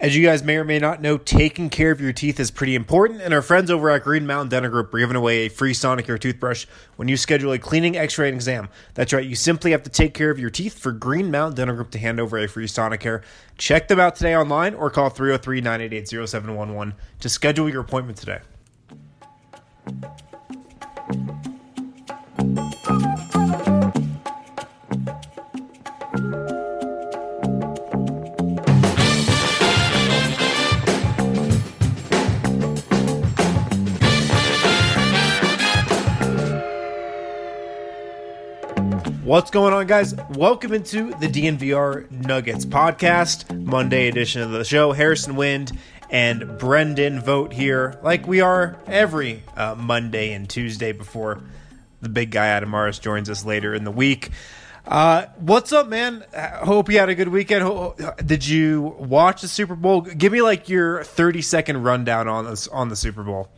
As you guys may or may not know, taking care of your teeth is pretty important, and our friends over at Green Mountain Dental Group are giving away a free Sonicare toothbrush when you schedule a cleaning, x-ray, and exam. That's right, you simply have to take care of your teeth for Green Mountain Dental Group to hand over a free Sonicare. Check them out today online or call 303-988-0711 to schedule your appointment today. What's going on, guys? Welcome into the DNVR Nuggets podcast, Monday edition of the show. Harrison Wind and Brendan Vogt here, like we are every uh, Monday and Tuesday before the big guy Adam Mares joins us later in the week. Uh, what's up, man? Hope you had a good weekend. Did you watch the Super Bowl? Give me like your thirty second rundown on this on the Super Bowl.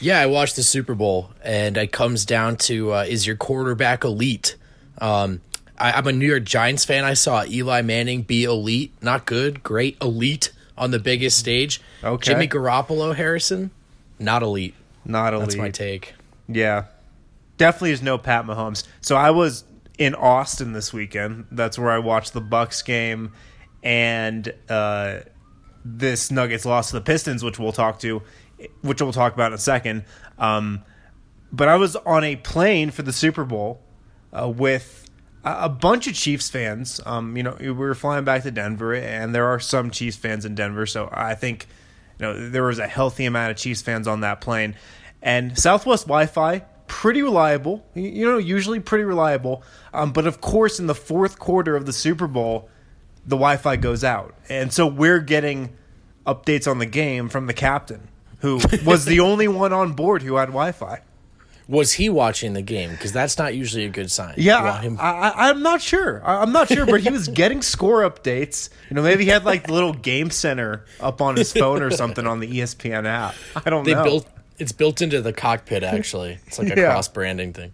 Yeah, I watched the Super Bowl, and it comes down to uh, is your quarterback elite? Um, I, am a New York Giants fan. I saw Eli Manning be elite, not good, great, elite on the biggest stage. Okay. Jimmy Garoppolo, Harrison, not elite. Not elite. That's my take. Yeah, definitely is no Pat Mahomes. So I was in Austin this weekend. That's where I watched the Bucks game and uh, this Nuggets loss to the Pistons, which we'll talk to, which we'll talk about in a second. Um, but I was on a plane for the Super Bowl uh, with a, bunch of Chiefs fans. Um, you know, we were flying back to Denver, and there are some Chiefs fans in Denver, so I think you know there was a healthy amount of Chiefs fans on that plane. And Southwest Wi-Fi pretty reliable. You know, usually pretty reliable. Um, but of course, in the fourth quarter of the Super Bowl, the Wi-Fi goes out, and so we're getting updates on the game from the captain, who was the only one on board who had Wi-Fi. Was he watching the game? Because that's not usually a good sign. Yeah, him- I, am not sure. I, am not sure, but he was getting score updates. You know, maybe he had like the little game center up on his phone or something on the ESPN app. I don't they know. Built, it's built into the cockpit. Actually, it's like a yeah. cross branding thing.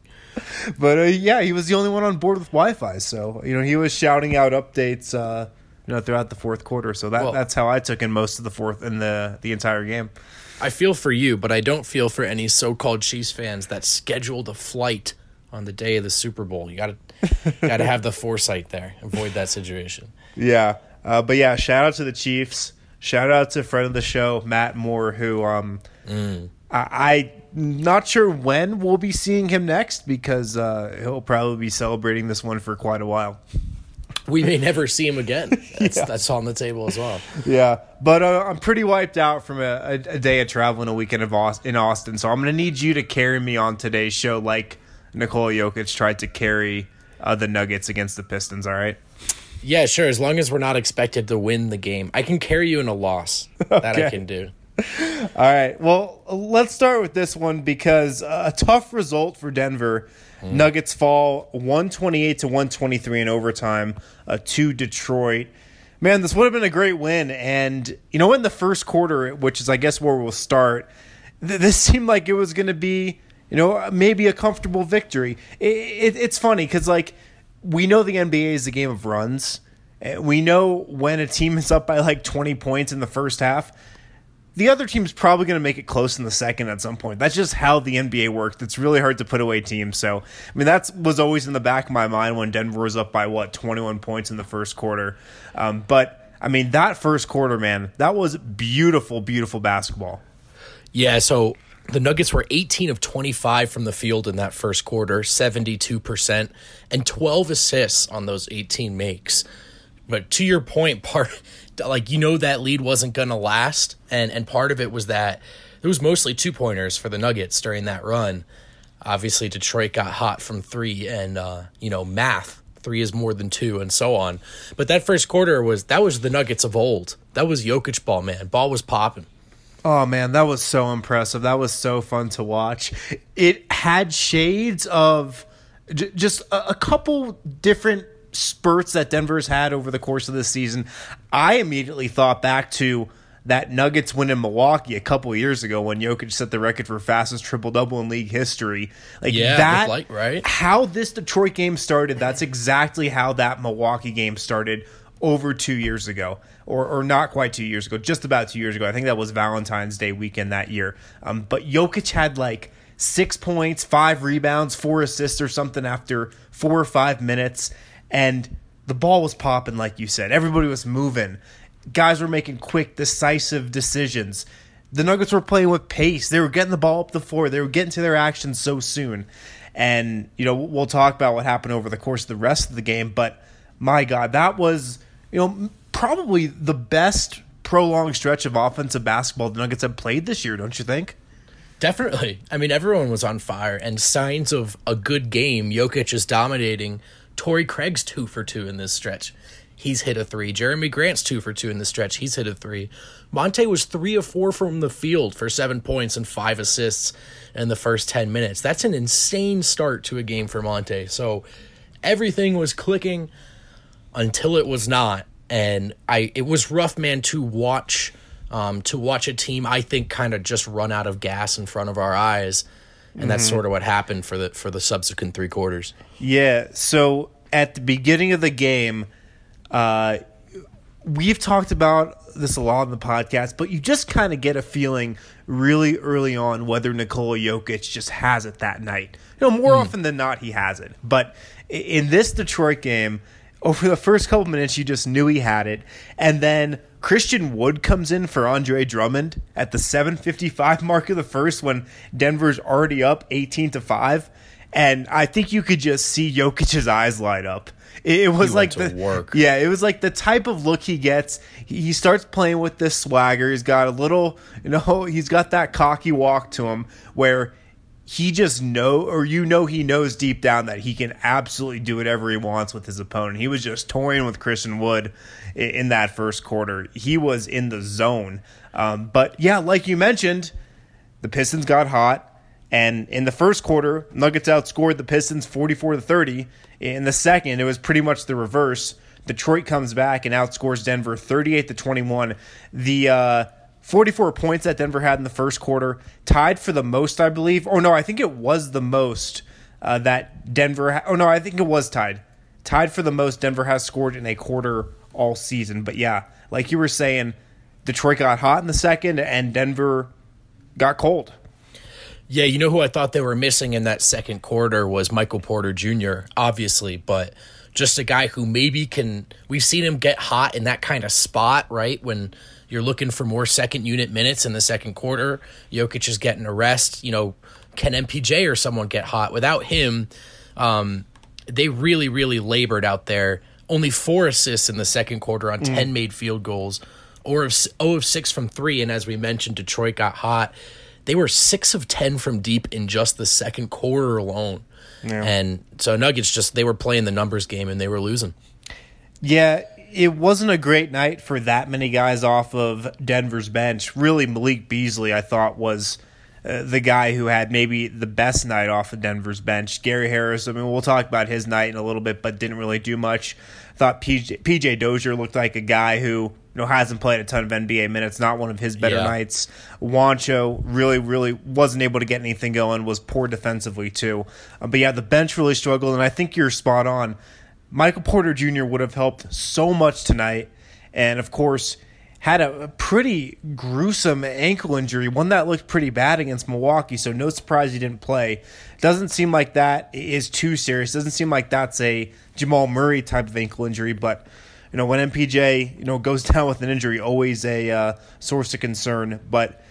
But uh, yeah, he was the only one on board with Wi-Fi, so you know he was shouting out updates. Uh, you know, throughout the fourth quarter. So that well, that's how I took in most of the fourth in the the entire game. I feel for you, but I don't feel for any so-called Chiefs fans that scheduled a flight on the day of the Super Bowl. You got to got to have the foresight there. Avoid that situation. Yeah. Uh, but yeah, shout out to the Chiefs. Shout out to friend of the show, Matt Moore, who um mm. I, I'm not sure when we'll be seeing him next because uh, he'll probably be celebrating this one for quite a while we may never see him again. That's, yeah. that's on the table as well. Yeah, but uh, I'm pretty wiped out from a, a, a day of traveling a weekend of Austin, in Austin, so I'm going to need you to carry me on today's show like Nikola Jokic tried to carry uh, the Nuggets against the Pistons. All right. Yeah, sure. As long as we're not expected to win the game, I can carry you in a loss. okay. That I can do. All right. Well, let's start with this one because a tough result for Denver Mm. Nuggets fall 128 to 123 in overtime uh, to Detroit. Man, this would have been a great win. And, you know, in the first quarter, which is, I guess, where we'll start, th- this seemed like it was going to be, you know, maybe a comfortable victory. It, it, it's funny because, like, we know the NBA is a game of runs. We know when a team is up by like 20 points in the first half, the other team's probably going to make it close in the second at some point. That's just how the NBA works. It's really hard to put away teams. So, I mean, that was always in the back of my mind when Denver was up by what 21 points in the first quarter. Um, but I mean, that first quarter, man, that was beautiful, beautiful basketball. Yeah. So the Nuggets were 18 of 25 from the field in that first quarter, 72%, and 12 assists on those 18 makes. But to your point, part like you know that lead wasn't gonna last, and and part of it was that it was mostly two pointers for the Nuggets during that run. Obviously, Detroit got hot from three, and uh, you know math three is more than two, and so on. But that first quarter was that was the Nuggets of old. That was Jokic ball, man. Ball was popping. Oh man, that was so impressive. That was so fun to watch. It had shades of j- just a, a couple different spurts that Denver's had over the course of this season, I immediately thought back to that Nuggets win in Milwaukee a couple years ago when Jokic set the record for fastest triple double in league history. Like yeah, that, like, right? How this Detroit game started, that's exactly how that Milwaukee game started over two years ago. or, or not quite two years ago, just about two years ago. I think that was Valentine's Day weekend that year. Um, but Jokic had like six points, five rebounds, four assists or something after four or five minutes. And the ball was popping, like you said. Everybody was moving. Guys were making quick, decisive decisions. The Nuggets were playing with pace. They were getting the ball up the floor. They were getting to their action so soon. And, you know, we'll talk about what happened over the course of the rest of the game. But my God, that was, you know, probably the best prolonged stretch of offensive basketball the Nuggets have played this year, don't you think? Definitely. I mean, everyone was on fire, and signs of a good game. Jokic is dominating. Torrey Craig's two for two in this stretch. He's hit a three. Jerami Grant's two for two in the stretch. He's hit a three. Monte was three of four from the field for seven points and five assists in the first 10 minutes. That's an insane start to a game for Monte. So everything was clicking until it was not. And I it was rough, man, to watch um, to watch a team I think kind of just run out of gas in front of our eyes. And mm-hmm. that's sort of what happened for the for the subsequent three quarters. Yeah. So at the beginning of the game, uh, we've talked about this a lot in the podcast, but you just kind of get a feeling really early on whether Nikola Jokic just has it that night. You know, more mm. often than not, he has it. But in this Detroit game, over the first couple minutes, you just knew he had it, and then Christian Wood comes in for Andre Drummond at the 7:55 mark of the first when Denver's already up 18 to five, and I think you could just see Jokic's eyes light up. It, it was like the work. yeah, it was like the type of look he gets. He starts playing with this swagger. He's got a little, you know, he's got that cocky walk to him where he just know or you know he knows deep down that he can absolutely do whatever he wants with his opponent. He was just toying with Christian Wood in that first quarter. He was in the zone. Um, but yeah, like you mentioned, the Pistons got hot. And in the first quarter, Nuggets outscored the Pistons 44 to 30. In the second, it was pretty much the reverse. Detroit comes back and outscores Denver 38 to 21. The uh, 44 points that Denver had in the first quarter, tied for the most, I believe. Or no, I think it was the most uh, that Denver. Ha- oh no, I think it was tied. Tied for the most Denver has scored in a quarter all season. But yeah, like you were saying, Detroit got hot in the second, and Denver got cold. Yeah, you know who I thought they were missing in that second quarter was Michael Porter Jr. Obviously, but just a guy who maybe can. We've seen him get hot in that kind of spot, right when you're looking for more second unit minutes in the second quarter. Jokic is getting a rest. You know, can MPJ or someone get hot? Without him, um, they really, really labored out there. Only four assists in the second quarter on mm. 10 made field goals, or of, 0 of 6 from three. And as we mentioned, Detroit got hot. They were 6 of 10 from deep in just the second quarter alone. Yeah. And so Nuggets just, they were playing the numbers game and they were losing. Yeah, it wasn't a great night for that many guys off of Denver's bench. Really, Malik Beasley, I thought, was uh, the guy who had maybe the best night off of Denver's bench. Gary Harris, I mean, we'll talk about his night in a little bit, but didn't really do much. Thought PJ, PJ Dozier looked like a guy who you know hasn't played a ton of NBA minutes, not one of his better yeah. nights. Juancho really, really wasn't able to get anything going. Was poor defensively too. Uh, but yeah, the bench really struggled, and I think you're spot on Michael Porter Jr. would have helped so much tonight. And of course, had a, pretty gruesome ankle injury, one that looked pretty bad against Milwaukee. So no surprise he didn't play. Doesn't seem like that is too serious. Doesn't seem like that's a Jamal Murray type of ankle injury. But you know when MPJ you know goes down with an injury, always a uh, source of concern. But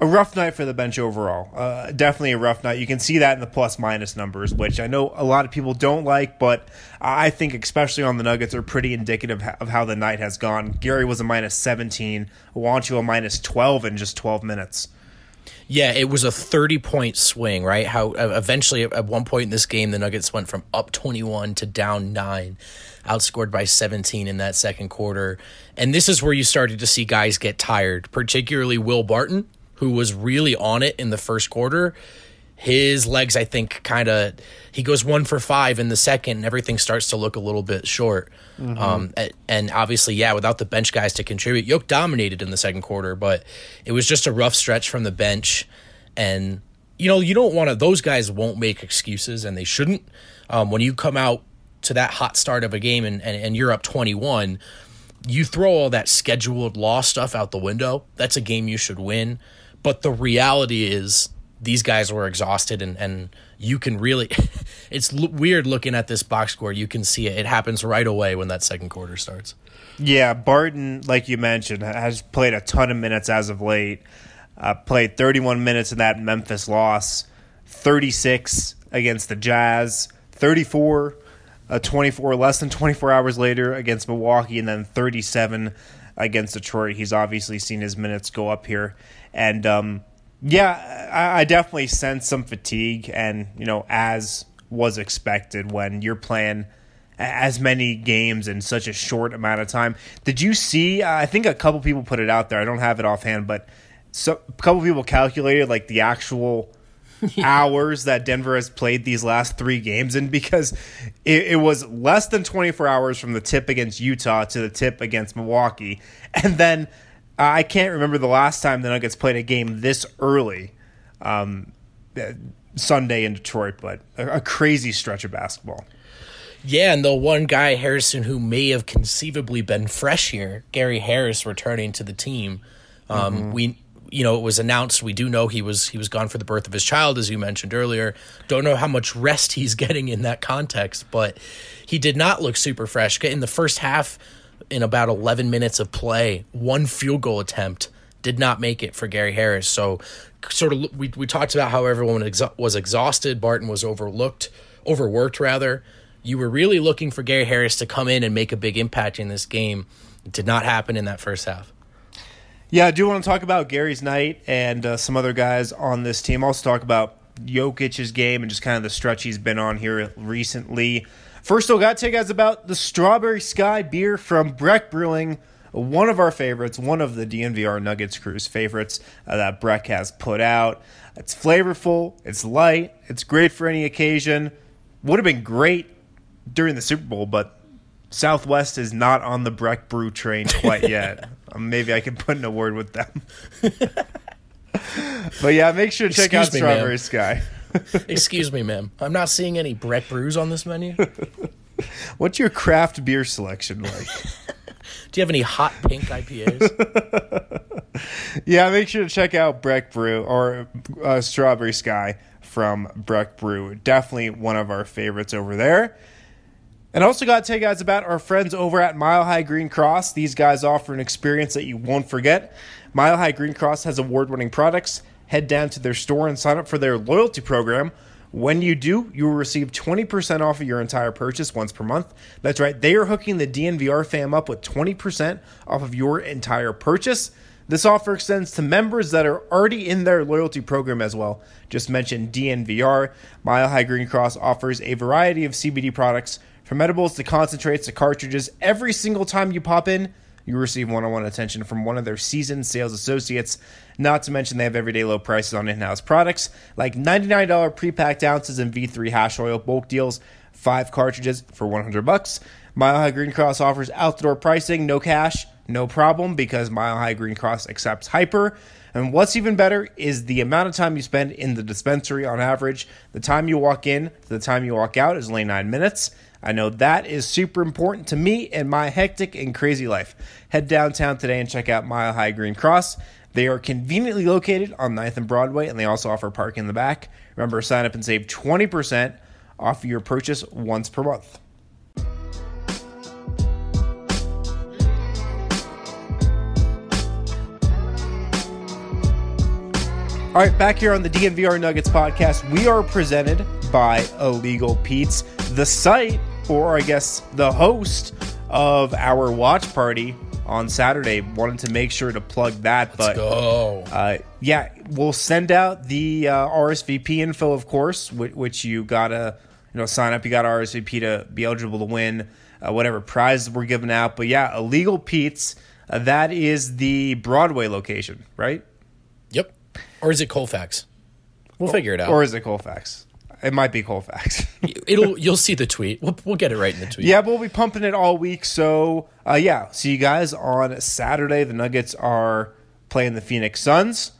a rough night for the bench overall. Uh, definitely a rough night. You can see that in the plus minus numbers, which I know a lot of people don't like, but I think, especially on the Nuggets, are pretty indicative of how the night has gone. Gary was a minus 17, Juancho a minus 12 in just 12 minutes. Yeah, it was a 30 point swing, right? How uh, eventually, at one point in this game, the Nuggets went from up 21 to down 9, outscored by 17 in that second quarter. And this is where you started to see guys get tired, particularly Will Barton who was really on it in the first quarter, his legs, I think, kind of he goes one for five in the second, and everything starts to look a little bit short. Mm-hmm. Um, and obviously, yeah, without the bench guys to contribute, Yoke dominated in the second quarter, but it was just a rough stretch from the bench. And you know, you don't want to; those guys won't make excuses, and they shouldn't. Um, when you come out to that hot start of a game and, and, and you're up twenty one you throw all that scheduled loss stuff out the window. That's a game you should win. But the reality is, these guys were exhausted, and, and you can really. it's l- weird looking at this box score. You can see it. It happens right away when that second quarter starts. Yeah, Barton, like you mentioned, has played a ton of minutes as of late. Uh, played 31 minutes in that Memphis loss, 36 against the Jazz, 34 uh, 24 less than 24 hours later against Milwaukee, and then 37 against Detroit. He's obviously seen his minutes go up here, and um, yeah, I, I definitely sense some fatigue, and you know, as was expected when you're playing as many games in such a short amount of time. Did you see? I think a couple people put it out there. I don't have it offhand, but so a couple people calculated like the actual hours that Denver has played these last three games in because it, it, was less than 24 hours from the tip against Utah to the tip against Milwaukee. And then I can't remember the last time the Nuggets played a game this early. Um, uh, Sunday in Detroit, but a, a crazy stretch of basketball. Yeah, and the one guy, Harrison, who may have conceivably been fresh here, Gary Harris, returning to the team. Um, mm-hmm. We you know, it was announced. We do know he was he was gone for the birth of his child, as you mentioned earlier. Don't know how much rest he's getting in that context, but he did not look super fresh in the first half. In about 11 minutes of play, one field goal attempt did not make it for Gary Harris. So, sort of, we we talked about how everyone exa- was exhausted. Barton was overlooked, overworked rather. You were really looking for Gary Harris to come in and make a big impact in this game. It did not happen in that first half. Yeah, I do want to talk about Gary's night and uh, some other guys on this team. Also talk about Jokic's game and just kind of the stretch he's been on here recently. First, I got to tell you guys about the Strawberry Sky beer from Breck Brewing, one of our favorites, one of the DNVR Nuggets crew's favorites uh, that Breck has put out. It's flavorful, it's light, it's great for any occasion. Would have been great during the Super Bowl, but Southwest is not on the Breck Brew train quite yet. um, maybe I can put in a word with them. but yeah, make sure to check Excuse out me, Strawberry. Sky. Excuse me, ma'am. I'm not seeing any Breck Brews on this menu. What's your craft beer selection like? Do you have any hot pink IPAs? yeah, make sure to check out Breck Brew or uh, Strawberry Sky from Breck Brew. Definitely one of our favorites over there. And also got to tell you guys about our friends over at Mile High Green Cross. These guys offer an experience that you won't forget. Mile High Green Cross has award winning products. Head down to their store and sign up for their loyalty program. When you do, you will receive 20% off of your entire purchase once per month. That's right, they are hooking the DNVR fam up with 20% off of your entire purchase. This offer extends to members that are already in their loyalty program as well. Just mention DNVR. Mile High Green Cross offers a variety of CBD products from edibles to concentrates to cartridges, every single time you pop in, you receive one on one attention from one of their seasoned sales associates. Not to mention, they have everyday low prices on in house products like $99 pre packed ounces and V3 hash oil bulk deals, five cartridges for 100 bucks. Mile High Green Cross offers outdoor pricing, no cash, no problem, because Mile High Green Cross accepts hyper. And what's even better is the amount of time you spend in the dispensary on average. The time you walk in to the time you walk out is only nine minutes. I know that is super important to me in my hectic and crazy life. Head downtown today and check out Mile High Green Cross. They are conveniently located on 9th and Broadway, and they also offer parking in the back. Remember, sign up and save 20% off your purchase once per month. All right, back here on the DNVR Nuggets podcast, we are presented by Illegal Pete's, the site or I guess the host of our watch party on Saturday. Wanted to make sure to plug that. Let's but go. Uh, yeah, we'll send out the uh, RSVP info, of course, which, which, you gotta you know sign up. You got to RSVP to be eligible to win uh, whatever prizes we're giving out. But yeah, Illegal Pete's. Uh, that is the Broadway location, right? Yep. Or is it Colfax? We'll or, figure it out. Or is it Colfax? It might be Colfax. It'll you'll see the tweet. We'll, we'll get it right in the tweet. Yeah, but we'll be pumping it all week. So uh, yeah, see you guys on Saturday. The Nuggets are playing the Phoenix Suns.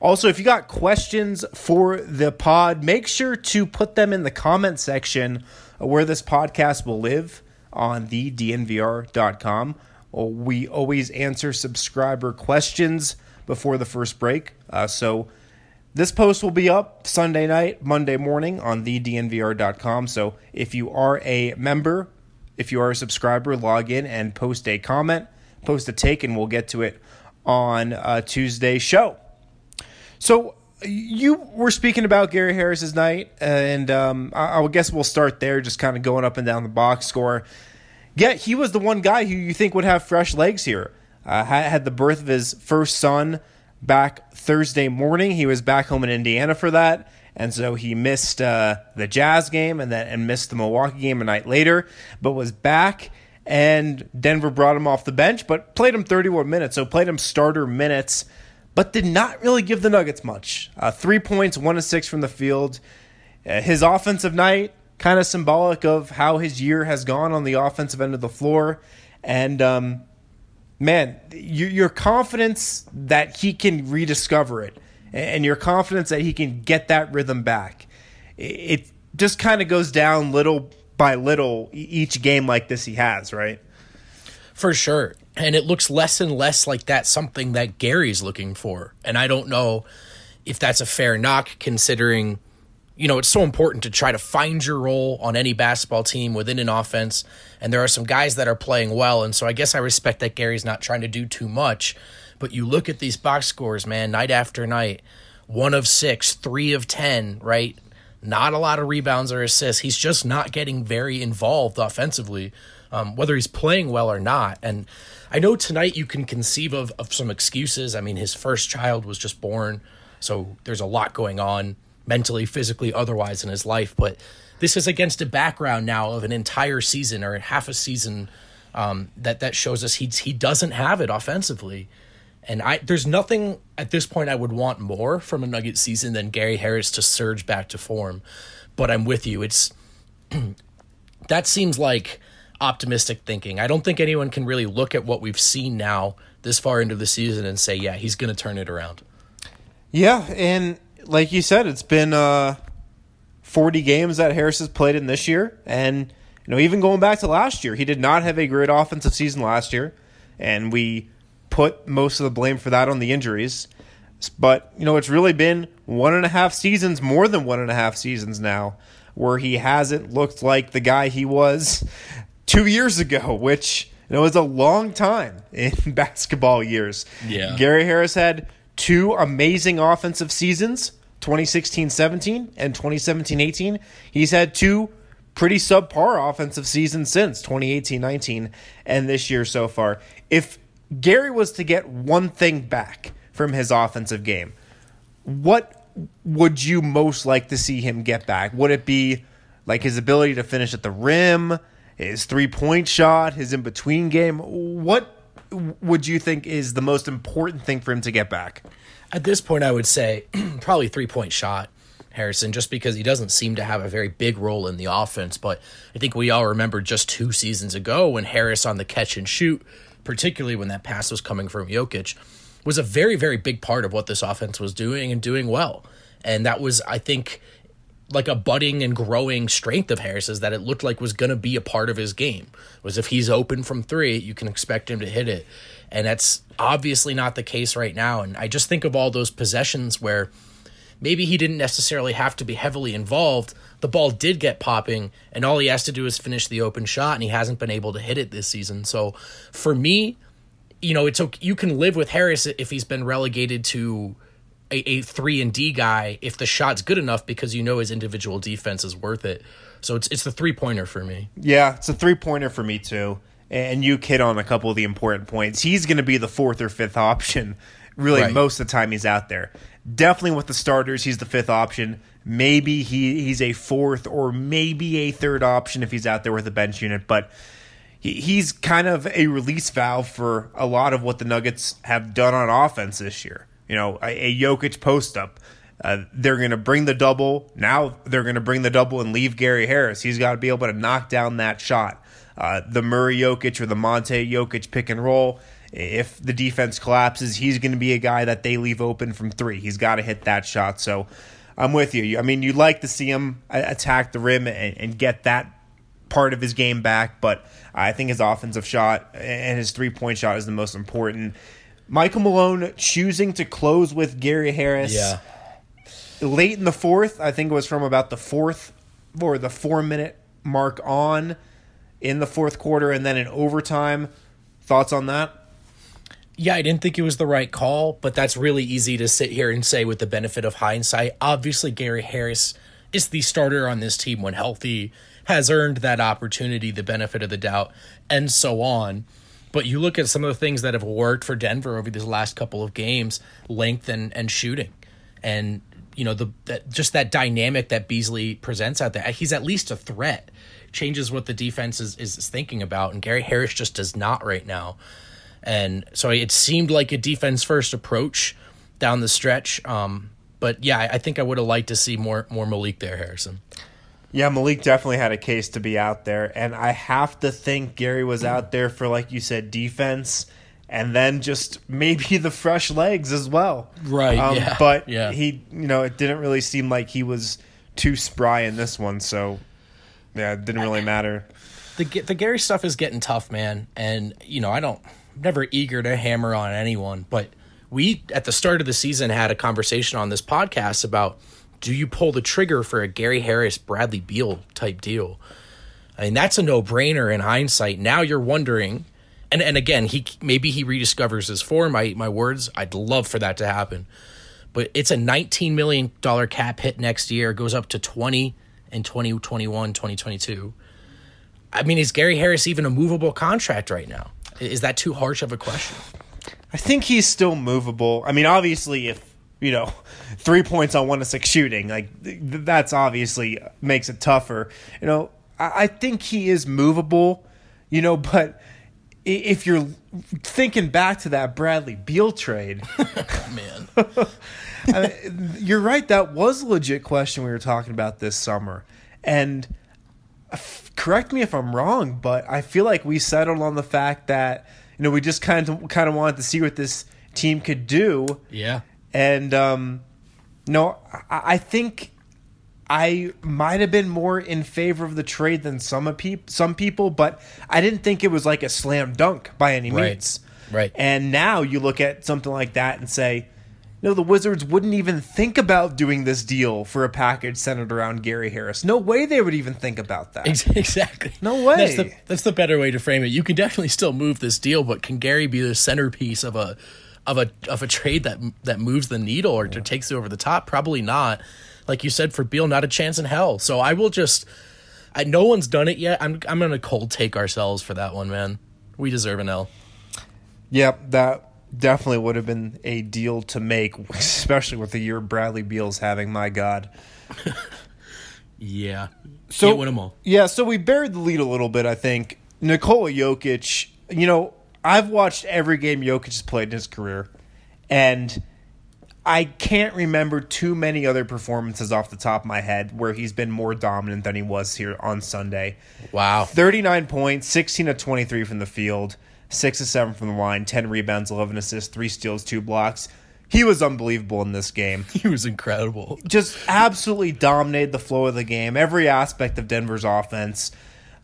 Also, if you got questions for the pod, make sure to put them in the comment section where this podcast will live on the dnvr.com. We always answer subscriber questions before the first break. Uh, so this post will be up Sunday night, Monday morning on thednvr.com. So if you are a member, if you are a subscriber, log in and post a comment, post a take, and we'll get to it on uh, Tuesday's show. So you were speaking about Gary Harris's night, and um, I, I guess we'll start there, just kind of going up and down the box score. Yeah, he was the one guy who you think would have fresh legs here. Uh, had the birth of his first son back Thursday morning. He was back home in Indiana for that, and so he missed uh, the Jazz game and then and missed the Milwaukee game a night later, but was back. And Denver brought him off the bench, but played him 31 minutes, so played him starter minutes but did not really give the Nuggets much. Uh, three points, one to six from the field. Uh, his offensive night, kind of symbolic of how his year has gone on the offensive end of the floor. And um, man, you, your confidence that he can rediscover it and your confidence that he can get that rhythm back, it just kind of goes down little by little each game like this he has, right? For sure and it looks less and less like that's something that Gary's looking for. And I don't know if that's a fair knock considering you know, it's so important to try to find your role on any basketball team within an offense. And there are some guys that are playing well. And so I guess I respect that Gary's not trying to do too much. But you look at these box scores, man, night after night one of six, three of 10, right? Not a lot of rebounds or assists. He's just not getting very involved offensively, um, whether he's playing well or not. And I know tonight you can conceive of, of some excuses. I mean, his first child was just born, so there's a lot going on mentally, physically, otherwise in his life. But this is against a background now of an entire season or half a season um, that that shows us he he doesn't have it offensively. And I there's nothing at this point I would want more from a Nugget season than Gary Harris to surge back to form. But I'm with you. It's that seems like optimistic thinking. I don't think anyone can really look at what we've seen now this far into the season and say, yeah, he's going to turn it around. Yeah, and like you said, it's been uh, 40 games that Harris has played in this year, and you know even going back to last year, he did not have a great offensive season last year, and we put most of the blame for that on the injuries. But you know it's really been one and a half seasons, more than one and a half seasons now, where he hasn't looked like the guy he was two years ago, which you know, was a long time in basketball years. Yeah. Gary Harris had two amazing offensive seasons, 2016-17 and 2017-18. He's had two pretty subpar offensive seasons since 2018-19 and this year so far. If Gary was to get one thing back from his offensive game, what would you most like to see him get back? Would it be like his ability to finish at the rim? his three point shot, his in between game. What would you think is the most important thing for him to get back? At this point, I would say probably three point shot. Harrison, just because he doesn't seem to have a very big role in the offense. But I think we all remember just two seasons ago when Harris on the catch and shoot, particularly when that pass was coming from Jokic, was a very, very big part of what this offense was doing and doing well. And that was, I think, like a budding and growing strength of Harris's that it looked like was going to be a part of his game. Was if he's open from 3, you can expect him to hit it. And that's obviously not the case right now and I just think of all those possessions where maybe he didn't necessarily have to be heavily involved. The ball did get popping and all he has to do is finish the open shot and he hasn't been able to hit it this season. So for me, you know, it's okay. you can live with Harris if he's been relegated to a, a three and D guy if the shot's good enough because you know his individual defense is worth it. So it's it's the three pointer for me. Yeah, it's a three pointer for me too. And you hit on a couple of the important points. He's going to be the fourth or fifth option, really right. most of the time he's out there. Definitely with the starters, he's the fifth option. Maybe he he's a fourth or maybe a third option if he's out there with a bench unit, but he's kind of a release valve for a lot of what the Nuggets have done on offense this year you know, a, a Jokic post up. Uh, they're going to bring the double. Now they're going to bring the double and leave Gary Harris. He's got to be able to knock down that shot. Uh, the Murray Jokic or the Monte Jokic pick and roll. If the defense collapses, he's going to be a guy that they leave open from three. He's got to hit that shot. So I'm with you. I mean, you'd like to see him attack the rim and, and get that part of his game back, but I think his offensive shot and his three point shot is the most important. Michael Malone choosing to close with Gary Harris. Yeah. Late in the fourth, I think it was from about the fourth or the four minute mark on in the fourth quarter, and then in overtime. Thoughts on that? Yeah, I didn't think it was the right call, but that's really easy to sit here and say with the benefit of hindsight. Obviously, Gary Harris is the starter on this team when healthy, has earned that opportunity, the benefit of the doubt, and so on. But you look at some of the things that have worked for Denver over these last couple of games, length and, and shooting. And, you know, the that, just that dynamic that Beasley presents out there. He's at least a threat. Changes what the defense is, is thinking about. And Gary Harris just does not right now. And so it seemed like a defense first approach down the stretch. Um, but yeah, I think I would have liked to see more more Malik there, Harrison. Yeah, Malik definitely had a case to be out there, and I have to think Gary was out there for, like you said, defense, and then just maybe the fresh legs as well. Right. Um, yeah. But yeah. he, you know, it didn't really seem like he was too spry in this one, so yeah, it didn't really matter. the the Gary stuff is getting tough, man. And you know, I don't I'm never eager to hammer on anyone, but we at the start of the season had a conversation on this podcast about do you pull the trigger for a Gary Harris Bradley Beal type deal? I mean, that's a no-brainer in hindsight. Now you're wondering and and again, he maybe he rediscovers his form. My my words, I'd love for that to happen. But it's a 19 million dollar cap hit next year, it goes up to 20 in 2021, 2022. I mean, is Gary Harris even a movable contract right now? Is that too harsh of a question? I think he's still movable. I mean, obviously, if you know, three points on one to six shooting, like th- that's obviously makes it tougher. You know, I, I think he is movable. You know, but if you're thinking back to that Bradley Beal trade, Man, I mean, you're right. That was a legit question we were talking about this summer, and f- correct me if I'm wrong, but I feel like we settled on the fact that you know we just kind of kind of wanted to see what this team could do, yeah, and um, no, I, I think I might have been more in favor of the trade than some peop- some people, but I didn't think it was like a slam dunk by any Right. means. Right. And now you look at something like that and say, no, the Wizards wouldn't even think about doing this deal for a package centered around Gary Harris. No way they would even think about that. Exactly. No way. That's the that's the better way to frame it. You can definitely still move this deal, but can Gary be the centerpiece of a of a of a trade that that moves the needle or takes it over the top? Probably not. Like you said, for Beal, not a chance in hell. So I will just. I, no one's done it yet. I'm I'm gonna cold take ourselves for that one, man. We deserve an L. Yep, that definitely would have been a deal to make, especially with the year Bradley Beal's having. My God. Yeah. So Can't win them all. Yeah, so we buried the lead a little bit. I think Nikola Jokic. You know, I've watched every game Jokic has played in his career, and I can't remember too many other performances off the top of my head where he's been more dominant than he was here on Sunday. Wow. 39 points, 16 to 23 from the field, 6 to 7 from the line, 10 rebounds, 11 assists, 3 steals, 2 blocks. He was unbelievable in this game. He was incredible. Just absolutely dominated the flow of the game, every aspect of Denver's offense.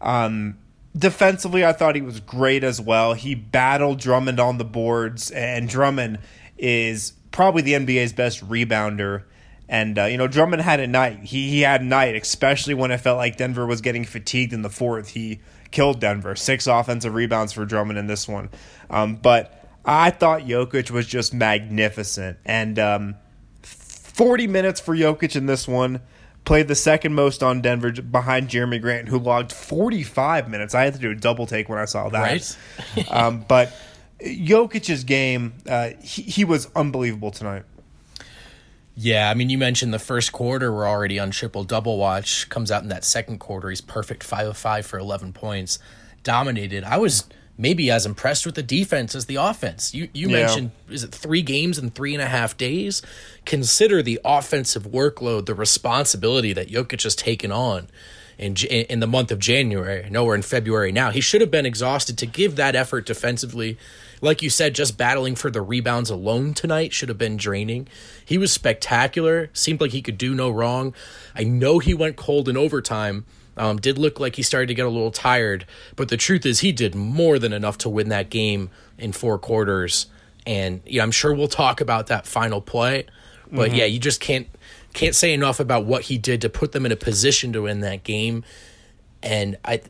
Um, defensively, I thought he was great as well. He battled Drummond on the boards, and Drummond is probably the NBA's best rebounder. And uh, you know, Drummond had a night. He he had a night, especially when it felt like Denver was getting fatigued in the fourth. He killed Denver. Six offensive rebounds for Drummond in this one. Um, but I thought Jokic was just magnificent. And um, 40 minutes for Jokic in this one. Played the second most on Denver behind Jerami Grant, who logged 45 minutes. I had to do a double take when I saw that. Right. um, but Jokic's game, uh, he, he was unbelievable tonight. Yeah, I mean, you mentioned the first quarter. We're already on triple double watch. Comes out in that second quarter. He's perfect, five of five for eleven points, dominated. I was maybe as impressed with the defense as the offense. You you Yeah. mentioned is it three games in three and a half days? Consider the offensive workload, the responsibility that Jokic has taken on. In, in the month of January, know we're in February now. He should have been exhausted to give that effort defensively. Like you said, just battling for the rebounds alone tonight should have been draining. He was spectacular. Seemed like he could do no wrong. I know he went cold in overtime. Um, did look like he started to get a little tired, but the truth is he did more than enough to win that game in four quarters. And yeah, I'm sure we'll talk about that final play, but yeah, you just can't can't say enough about what he did to put them in a position to win that game. And I,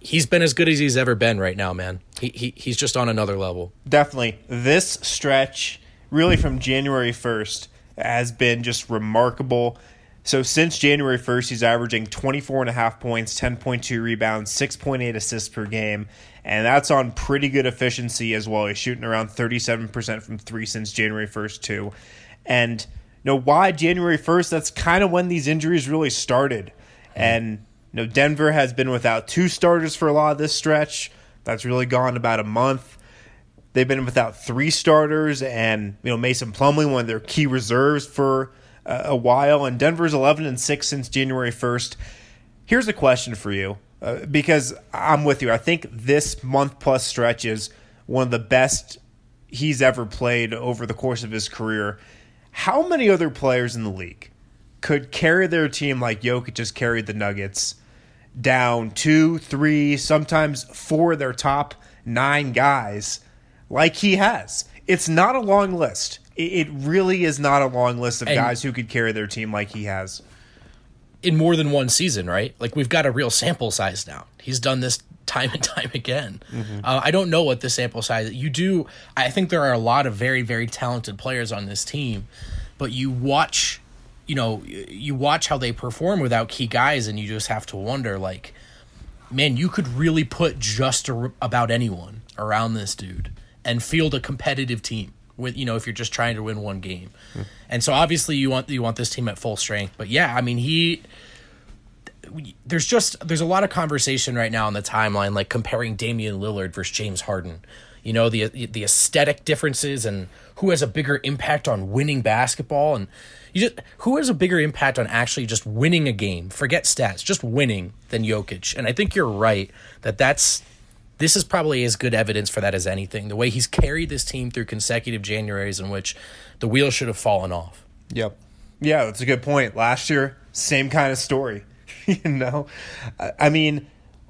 he's been as good as he's ever been right now, man. He, he he's just on another level. Definitely. This stretch, really from January 1st, has been just remarkable. So since January 1st, he's averaging 24 and a half points, 10.2 rebounds, 6.8 assists per game, and that's on pretty good efficiency as well. He's shooting around 37% from 3 since January 1st too. And you know why January 1st? That's kind of when these injuries really started. Mm-hmm. And you know Denver has been without two starters for a lot of this stretch. That's really gone about a month. They've been without three starters, and you know Mason Plumlee, one of their key reserves for a while, and Denver's eleven and six since January first. Here's a question for you, uh, because I'm with you. I think this month plus stretch is one of the best he's ever played over the course of his career. How many other players in the league could carry their team like Jokic just carried the Nuggets down two, three, sometimes four of their top nine guys? like he has. It's not a long list. It, really is not a long list of And- guys who could carry their team like he has. in more than one season, right? Like we've got a real sample size now. He's done this time and time again. Uh, I don't know what the sample size. You do. I think there are a lot of very very talented players on this team, but you watch, you know, you watch how they perform without key guys, and you just have to wonder, like, man, you could really put just a, about anyone around this dude and field a competitive team with you know if you're just trying to win one game. And so obviously you want you want this team at full strength. But yeah, I mean he there's just there's a lot of conversation right now on the timeline like comparing Damian Lillard versus James Harden. You know, the the aesthetic differences and who has a bigger impact on winning basketball and you just who has a bigger impact on actually just winning a game. Forget stats, just winning than Jokic. And I think you're right that that's this is probably as good evidence for that as anything. The way he's carried this team through consecutive Januaries in which the wheel should have fallen off. Yep. Yeah, that's a good point. Last year, same kind of story. you know, I- mean,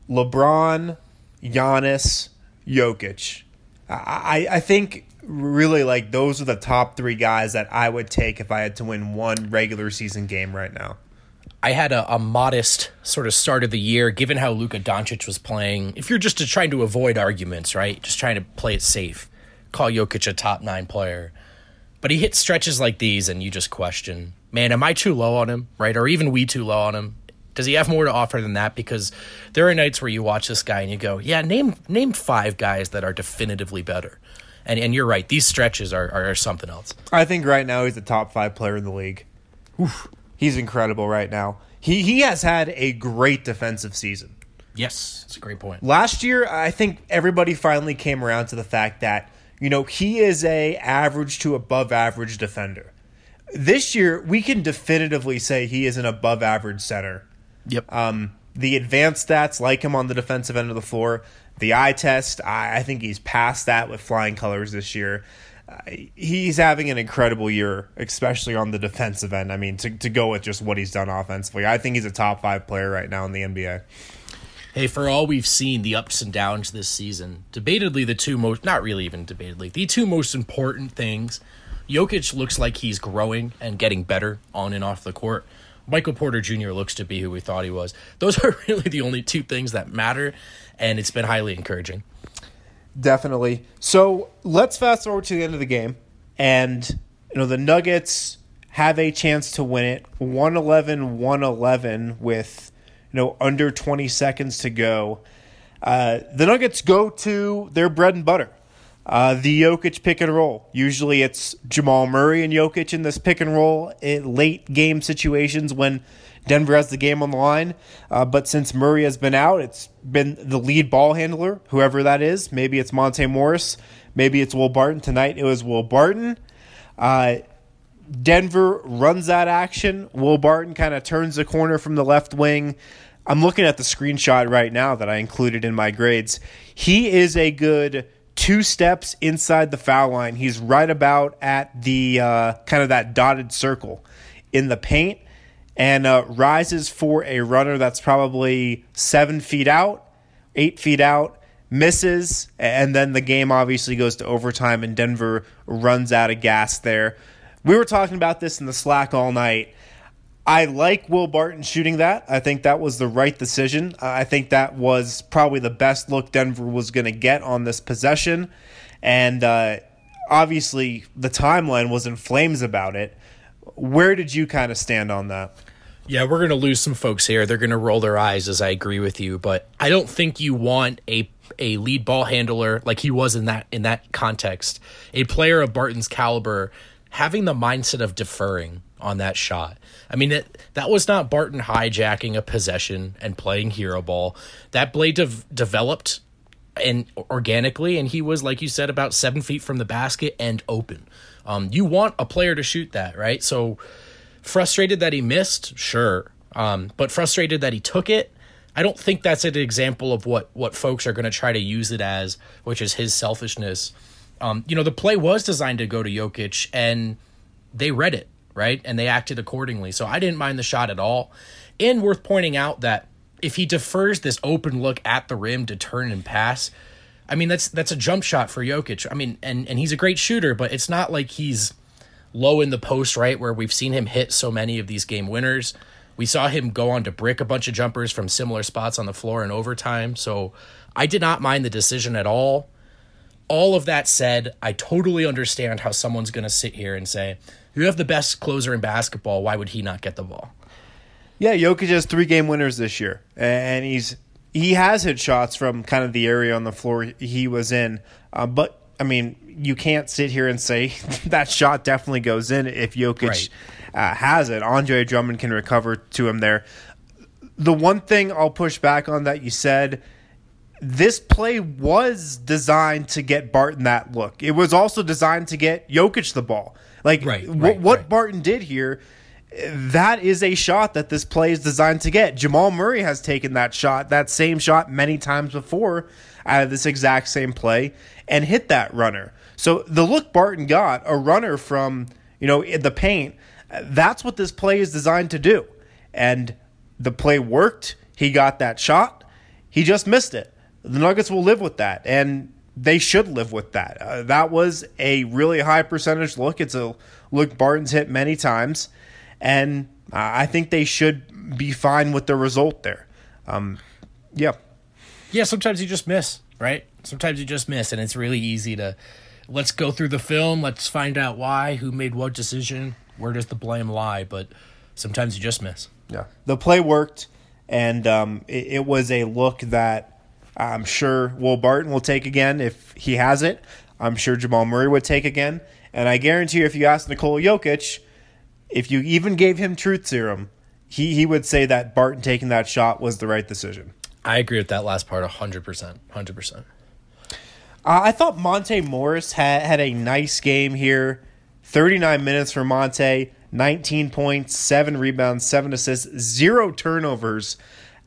LeBron, Giannis, Jokic. I I think really like those are the top three guys that I would take if I had to win one regular season game right now. I had a, a modest sort of start of the year, given how Luka Doncic was playing. If you're just trying to avoid arguments, right? Just trying to play it safe, call Jokic a top nine player. But he hits stretches like these, and you just question, man, am I too low on him, right? Or even we too low on him? Does he have more to offer than that? Because there are nights where you watch this guy and you go, yeah, name name five guys that are definitively better. And and you're right, these stretches are, are, are something else. I think right now he's the top five player in the league. He's incredible right now. He he has had a great defensive season. Yes, it's a great point. Last year, I think everybody finally came around to the fact that you know he is a average to above average defender. This year, we can definitively say he is an above average center. Yep. Um, the advanced stats like him on the defensive end of the floor. The eye test, I, I think he's past that with flying colors this year. He's having an incredible year, especially on the defensive end. I mean, to, to go with just what he's done offensively, I think he's a top five player right now in the NBA. Hey, for all we've seen, the ups and downs this season, debatedly the two most, not really even debatedly, the two most important things. Jokic looks like he's growing and getting better on and off the court. Michael Porter Jr. looks to be who we thought he was. Those are really the only two things that matter, and it's been highly encouraging. Definitely. So let's fast forward to the end of the game. And, you know, the Nuggets have a chance to win it 111 111 with, you know, under 20 seconds to go. Uh, the Nuggets go to their bread and butter. Uh, the Jokic pick and roll. Usually it's Jamal Murray and Jokic in this pick and roll in late game situations when Denver has the game on the line. Uh, but since Murray has been out, it's been the lead ball handler, whoever that is. Maybe it's Monte Morris. Maybe it's Will Barton. Tonight it was Will Barton. Uh, Denver runs that action. Will Barton kind of turns the corner from the left wing. I'm looking at the screenshot right now that I included in my grades. He is a good two steps inside the foul line. He's right about at the uh, kind of that dotted circle in the paint. And uh, rises for a runner that's probably seven feet out, eight feet out, misses, and then the game obviously goes to overtime, and Denver runs out of gas there. We were talking about this in the Slack all night. I like Will Barton shooting that. I think that was the right decision. I think that was probably the best look Denver was going to get on this possession. And uh, obviously, the timeline was in flames about it. Where did you kind of stand on that? Yeah, we're going to lose some folks here. They're going to roll their eyes as I agree with you, but I don't think you want a a lead ball handler like he was in that in that context. A player of Barton's caliber having the mindset of deferring on that shot. I mean, it, that was not Barton hijacking a possession and playing hero ball. That blade de- developed and organically, and he was, like you said, about seven feet from the basket and open. Um, you want a player to shoot that, right? So frustrated that he missed, sure, um, but frustrated that he took it. I don't think that's an example of what what folks are going to try to use it as, which is his selfishness. Um, you know, the play was designed to go to Jokic, and they read it right, and they acted accordingly. So I didn't mind the shot at all. And worth pointing out that if he defers this open look at the rim to turn and pass, I mean that's that's a jump shot for Jokic. I mean, and and he's a great shooter, but it's not like he's low in the post, right, where we've seen him hit so many of these game winners. We saw him go on to brick a bunch of jumpers from similar spots on the floor in overtime. So I did not mind the decision at all. All of that said, I totally understand how someone's going to sit here and say, you have the best closer in basketball. Why would he not get the ball? Yeah, Jokic has three game winners this year, and he's he has hit shots from kind of the area on the floor he was in. Uh, but I mean, you can't sit here and say that shot definitely goes in if Jokic right. uh, has it. Andre Drummond can recover to him there. The one thing I'll push back on that you said, this play was designed to get Barton that look. It was also designed to get Jokic the ball. Like right, right, what right. Barton did here, that is a shot that this play is designed to get. Jamal Murray has taken that shot, that same shot many times before out of this exact same play and hit that runner. So the look Barton got, a runner from, you know, the paint, that's what this play is designed to do. And the play worked. He got that shot. He just missed it. The Nuggets will live with that. And they should live with that. Uh, that was a really high percentage look. It's a look Barton's hit many times. And I think they should be fine with the result there. Um, yeah. Yeah, sometimes you just miss, right? Sometimes you just miss, and it's really easy to let's go through the film. Let's find out why, who made what decision, where does the blame lie. But sometimes you just miss. Yeah, the play worked, and um, it, it, was a look that I'm sure Will Barton will take again if he has it. I'm sure Jamal Murray would take again, and I guarantee you, if you ask Nikola Jokic, if you even gave him truth serum, he he would say that Barton taking that shot was the right decision. I agree with that last part 100%. 100%. Uh, I thought Monte Morris had, had a nice game here. 39 minutes for Monte, 19 points, 7 rebounds, 7 assists, 0 turnovers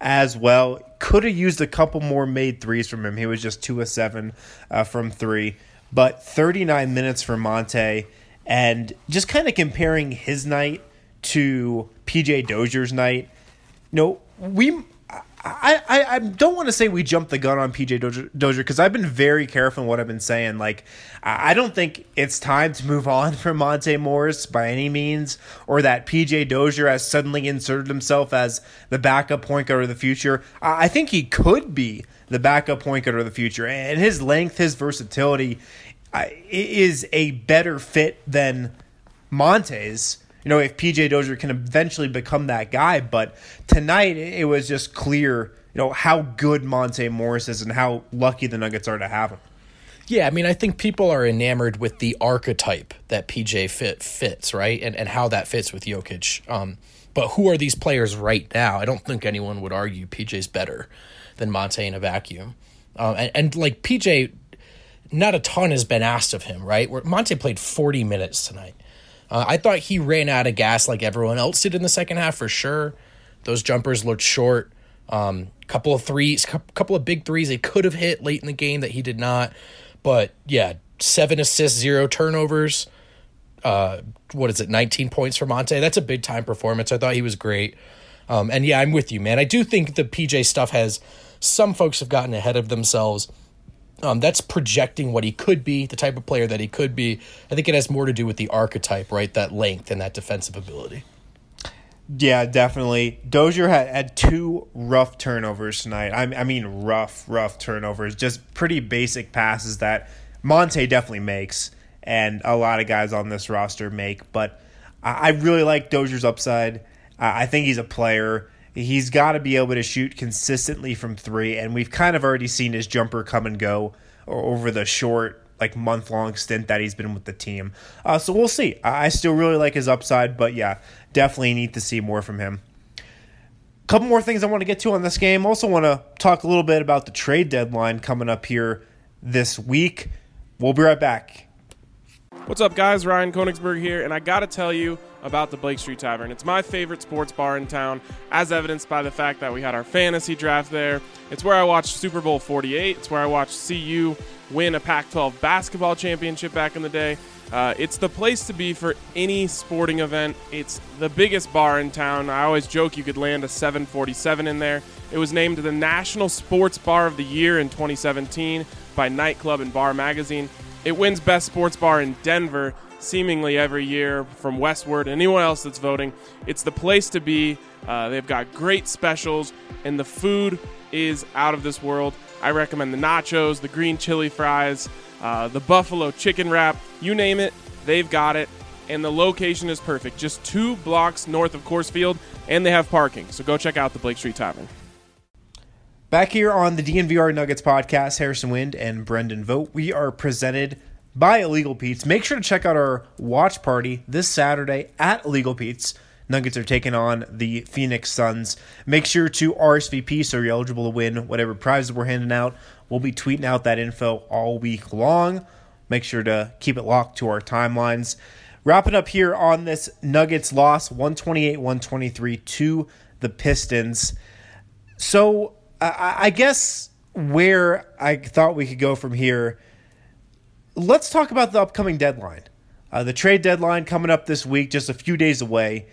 as well. Could have used a couple more made threes from him. He was just 2 of 7 uh, from 3. But 39 minutes for Monte. And just kind of comparing his night to PJ Dozier's night. You know, we I, I, I don't want to say we jumped the gun on PJ Dozier because I've been very careful in what I've been saying. Like, I don't think it's time to move on from Monte Morris by any means, or that PJ Dozier has suddenly inserted himself as the backup point guard of the future. I think he could be the backup point guard of the future, and his length, his versatility, is a better fit than Monte's you know, if PJ Dozier can eventually become that guy. But tonight, it was just clear, you know, how good Monte Morris is and how lucky the Nuggets are to have him. Yeah, I mean, I think people are enamored with the archetype that PJ fit fits, right, and and how that fits with Jokic. Um, but who are these players right now? I don't think anyone would argue PJ's better than Monte in a vacuum. Um, and, and like PJ, not a ton has been asked of him, right? Where Monte played forty minutes tonight. Uh, I thought he ran out of gas like everyone else did in the second half for sure. Those jumpers looked short. Um, couple of threes, couple of big threes they could have hit late in the game that he did not. But yeah, seven assists, zero turnovers. uh, what is it, 19 points for Monte. That's a big time performance. I thought he was great. Um, and yeah, I'm with you, man. I do think the PJ stuff has some folks have gotten ahead of themselves. Um, that's projecting what he could be, the type of player that he could be. I think it has more to do with the archetype, right? That length and that defensive ability. Yeah, definitely. Dozier had, had two rough turnovers tonight. I, I mean, rough, rough turnovers. Just pretty basic passes that Monte definitely makes, and a lot of guys on this roster make. But I, I really like Dozier's upside. I, I think he's a player. He's got to be able to shoot consistently from three, and we've kind of already seen his jumper come and go over the short like month long stint that he's been with the team. Uh, so we'll see. I still really like his upside, but yeah, definitely need to see more from him. Couple more things I want to get to on this game. Also want to talk a little bit about the trade deadline coming up here this week. We'll be right back. What's up, guys? Ryan Koenigsberg here, and I got to tell you about the Blake Street Tavern. It's my favorite sports bar in town, as evidenced by the fact that we had our fantasy draft there. It's where I watched Super Bowl 48. It's where I watched CU win a Pac 12 basketball championship back in the day. Uh, it's the place to be for any sporting event. It's the biggest bar in town. I always joke you could land a 747 in there. It was named the National Sports Bar of the Year in 2017 by Nightclub and Bar Magazine. It wins Best Sports Bar in Denver seemingly every year from Westword. Anyone else that's voting, it's the place to be. Uh, they've got great specials, and the food is out of this world. I recommend the nachos, the green chili fries, uh, the buffalo chicken wrap. You name it, they've got it. And the location is perfect, just two blocks north of Coors Field, and they have parking. So go check out the Blake Street Tavern. Back here on the DNVR Nuggets podcast, Harrison Wind and Brendan Vogt, we are presented by Illegal Pete's. Make sure to check out our watch party this Saturday at Illegal Pete's. Nuggets are taking on the Phoenix Suns. Make sure to RSVP so you're eligible to win whatever prizes we're handing out. We'll be tweeting out that info all week long. Make sure to keep it locked to our timelines. Wrapping up here on this Nuggets loss 128 123 to the Pistons. So I, guess where I thought we could go from here, let's talk about the upcoming deadline. Uh, the trade deadline coming up this week, just a few days away.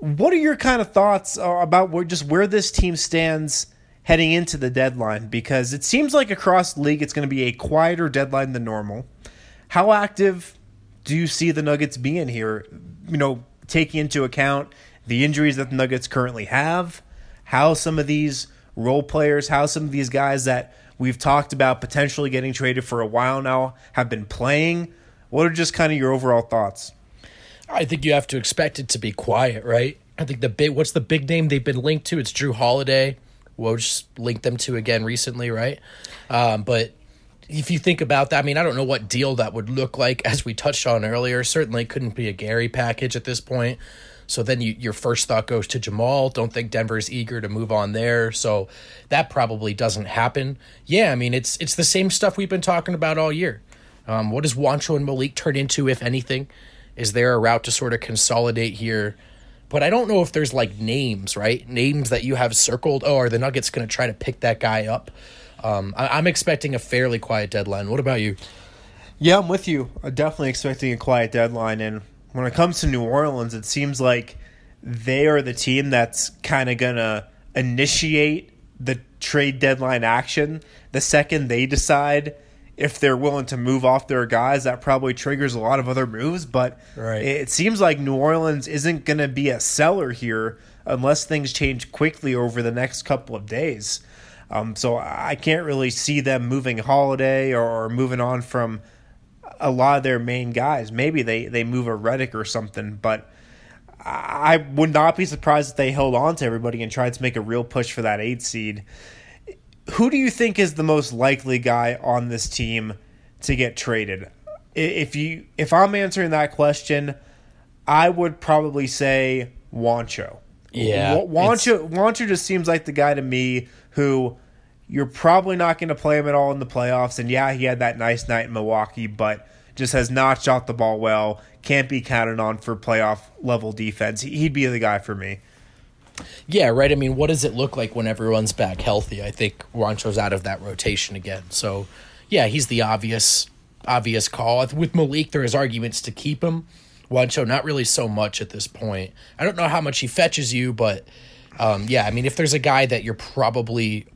What are your kind of thoughts uh, about where just where this team stands heading into the deadline? Because it seems like across the league, it's going to be a quieter deadline than normal. How active do you see the Nuggets being here? You know, taking into account the injuries that the Nuggets currently have, how some of these role players, how some of these guys that we've talked about potentially getting traded for a while now have been playing. What are just kind of your overall thoughts? I think you have to expect it to be quiet, right? I think the big what's the big name they've been linked to? It's Jrue Holiday. Woj linked them to again recently, right? Um, but if you think about that, I mean, I don't know what deal that would look like, as we touched on earlier. Certainly couldn't be a Gary package at this point. So then you, your first thought goes to Jamal. Don't think Denver's eager to move on there. So that probably doesn't happen. Yeah, I mean it's it's the same stuff we've been talking about all year. Um, what does Juancho and Malik turn into, if anything? Is there a route to sort of consolidate here? But I don't know if there's like names, right? Names that you have circled. Oh, are the Nuggets going to try to pick that guy up? Um, I, I'm expecting a fairly quiet deadline. What about you? Yeah, I'm with you. I'm definitely expecting a quiet deadline. And when it comes to New Orleans, it seems like they are the team that's kind of going to initiate the trade deadline action the second they decide if they're willing to move off their guys that probably triggers a lot of other moves but right. it seems like New Orleans isn't going to be a seller here unless things change quickly over the next couple of days um, so I can't really see them moving Holiday or moving on from a lot of their main guys. Maybe they, they move a Redick or something, but I would not be surprised if they held on to everybody and tried to make a real push for that eight seed. Who do you think is the most likely guy on this team to get traded? If you if I'm answering that question, I would probably say Juancho. Yeah, Wancho Juancho just seems like the guy to me who you're probably not going to play him at all in the playoffs. And yeah, he had that nice night in Milwaukee, but just has not shot the ball well. Can't be counted on for playoff level defense. He'd be the guy for me. Yeah, right. I mean, what does it look like when everyone's back healthy? I think Juancho's out of that rotation again. So, yeah, he's the obvious obvious call. With Malik, there is arguments to keep him. Juancho, not really so much at this point. I don't know how much he fetches you, but um, yeah, I mean, if there's a guy that you're probably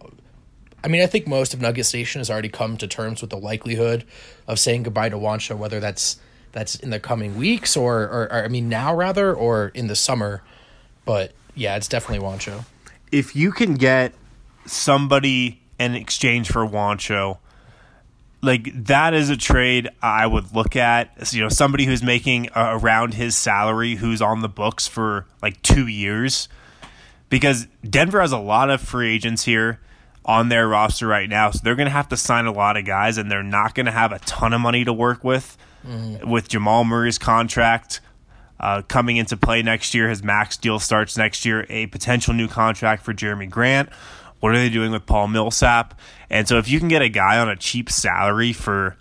I mean, I think most of Nuggets Nation has already come to terms with the likelihood of saying goodbye to Juancho, whether that's that's in the coming weeks or, or, or I mean now rather or in the summer. But yeah, it's definitely Juancho. If you can get somebody in exchange for Juancho, like that is a trade I would look at. You know, somebody who's making uh, around his salary, who's on the books for like two years, because Denver has a lot of free agents here on their roster right now. So they're going to have to sign a lot of guys, and they're not going to have a ton of money to work with. Mm-hmm. With Jamal Murray's contract uh, coming into play next year, his max deal starts next year. A potential new contract for Jerami Grant. What are they doing with Paul Millsap? And so, if you can get a guy on a cheap salary for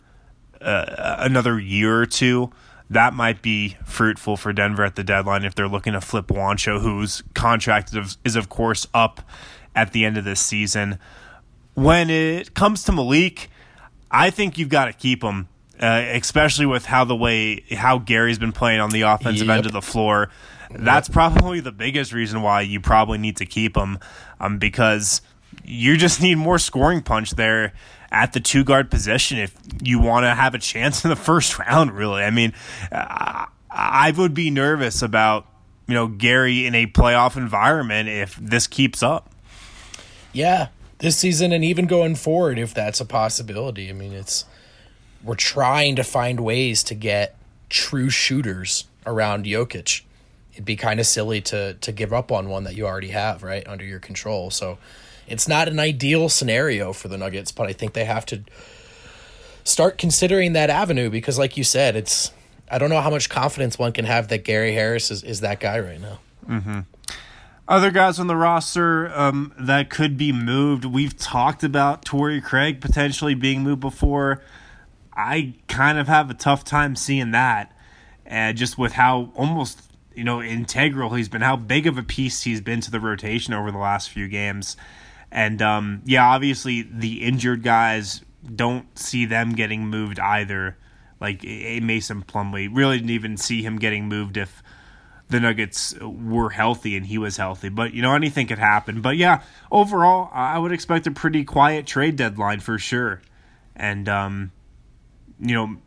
uh, another year or two, that might be fruitful for Denver at the deadline if they're looking to flip Juancho, whose contract is, of course, up at the end of this season. When it comes to Malik, I think you've got to keep him, uh, especially with how the way how Gary's been playing on the offensive yep. end of the floor. That's probably the biggest reason why you probably need to keep him, um, because you just need more scoring punch there at the two guard position if you want to have a chance in the first round. Really, I mean, uh, I would be nervous about you know Gary in a playoff environment if this keeps up. Yeah, this season and even going forward, if that's a possibility. I mean, it's we're trying to find ways to get true shooters around Jokic. It'd be kind of silly to to give up on one that you already have right under your control. So it's not an ideal scenario for the Nuggets, but I think they have to start considering that avenue because, like you said, it's I don't know how much confidence one can have that Gary Harris is, is that guy right now. Mm-hmm. Other guys on the roster um, that could be moved. We've talked about Torrey Craig potentially being moved before. I kind of have a tough time seeing that, and uh, just with how almost you know integral he's been, how big of a piece he's been to the rotation over the last few games, and um, yeah, obviously the injured guys don't see them getting moved either. Like a Mason Plumlee really didn't even see him getting moved if the Nuggets were healthy and he was healthy. But, you know, anything could happen. But yeah, overall, I would expect a pretty quiet trade deadline for sure. And, um, you know,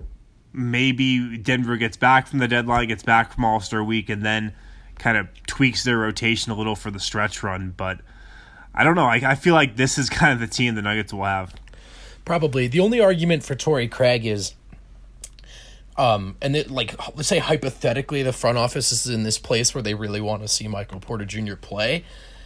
maybe Denver gets back from the deadline, gets back from All Star week, and then kind of tweaks their rotation a little for the stretch run. But I don't know. I, I feel like this is kind of the team the Nuggets will have. Probably. The only argument for Torrey Craig is um, and it, like let's say hypothetically the front office is in this place where they really want to see Michael Porter Jr. play.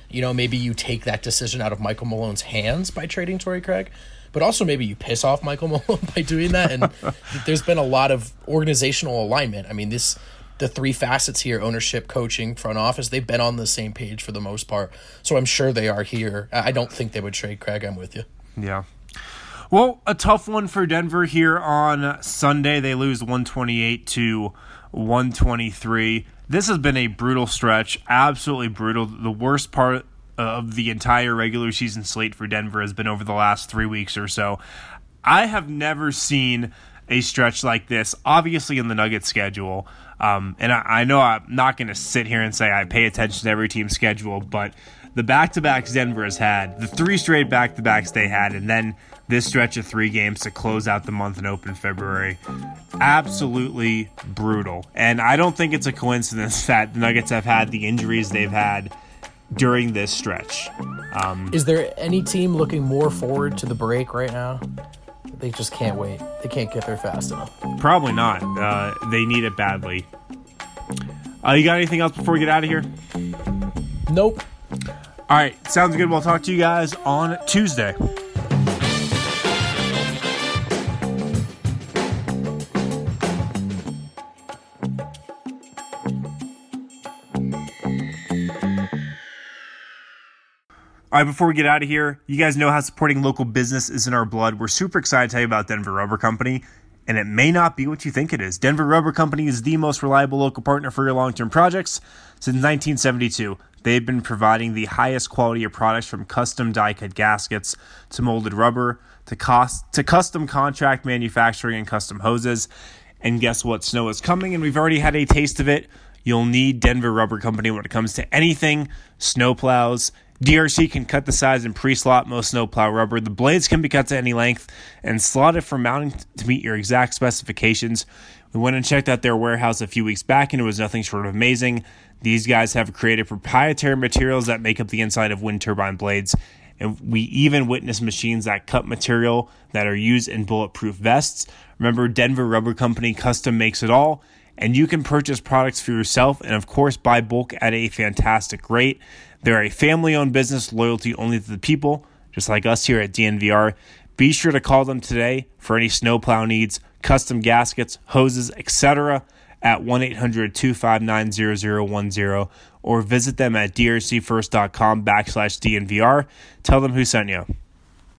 You know, maybe you take that decision out of Michael Malone's hands by trading Torrey Craig, but also maybe you piss off Michael Malone by doing that. And there's been a lot of organizational alignment. I mean, this the three facets here ownership coaching front office they've been on the same page for the most part so i'm sure they are here i don't think they would trade craig i'm with you yeah well, a tough one for Denver here on Sunday. They lose 128 to 123. This has been a brutal stretch, absolutely brutal. The worst part of the entire regular season slate for Denver has been over the last three weeks or so. I have never seen a stretch like this, obviously in the Nuggets schedule. Um, and I, I know I'm not going to sit here and say I pay attention to every team's schedule, but the back to backs Denver has had, the three straight back to backs they had, and then this stretch of three games to close out the month and open February. Absolutely brutal. And I don't think it's a coincidence that the Nuggets have had the injuries they've had during this stretch. Um, Is there any team looking more forward to the break right now? They just can't wait. They can't get there fast enough. Probably not. Uh, they need it badly. Uh, you got anything else before we get out of here? Nope. All right, sounds good. We'll talk to you guys on Tuesday. All right, before we get out of here, you guys know how supporting local business is in our blood. We're super excited to tell you about Denver Rubber Company, and it may not be what you think it is. Denver Rubber Company is the most reliable local partner for your long term projects since 1972. They've been providing the highest quality of products from custom die cut gaskets to molded rubber to cost to custom contract manufacturing and custom hoses. And guess what? Snow is coming, and we've already had a taste of it. You'll need Denver Rubber Company when it comes to anything snowplows. DRC can cut the size and pre-slot most snowplow rubber. The blades can be cut to any length and slotted for mounting to meet your exact specifications. We went and checked out their warehouse a few weeks back, and it was nothing short of amazing. These guys have created proprietary materials that make up the inside of wind turbine blades, and we even witnessed machines that cut material that are used in bulletproof vests. Remember, Denver Rubber Company custom makes it all, and you can purchase products for yourself and, of course, buy bulk at a fantastic rate. They're a family owned business, loyalty only to the people, just like us here at DNVR. Be sure to call them today for any snowplow needs, custom gaskets, hoses, etc. at 1 800 259 0010 or visit them at drcfirst.com backslash DNVR. Tell them who sent you.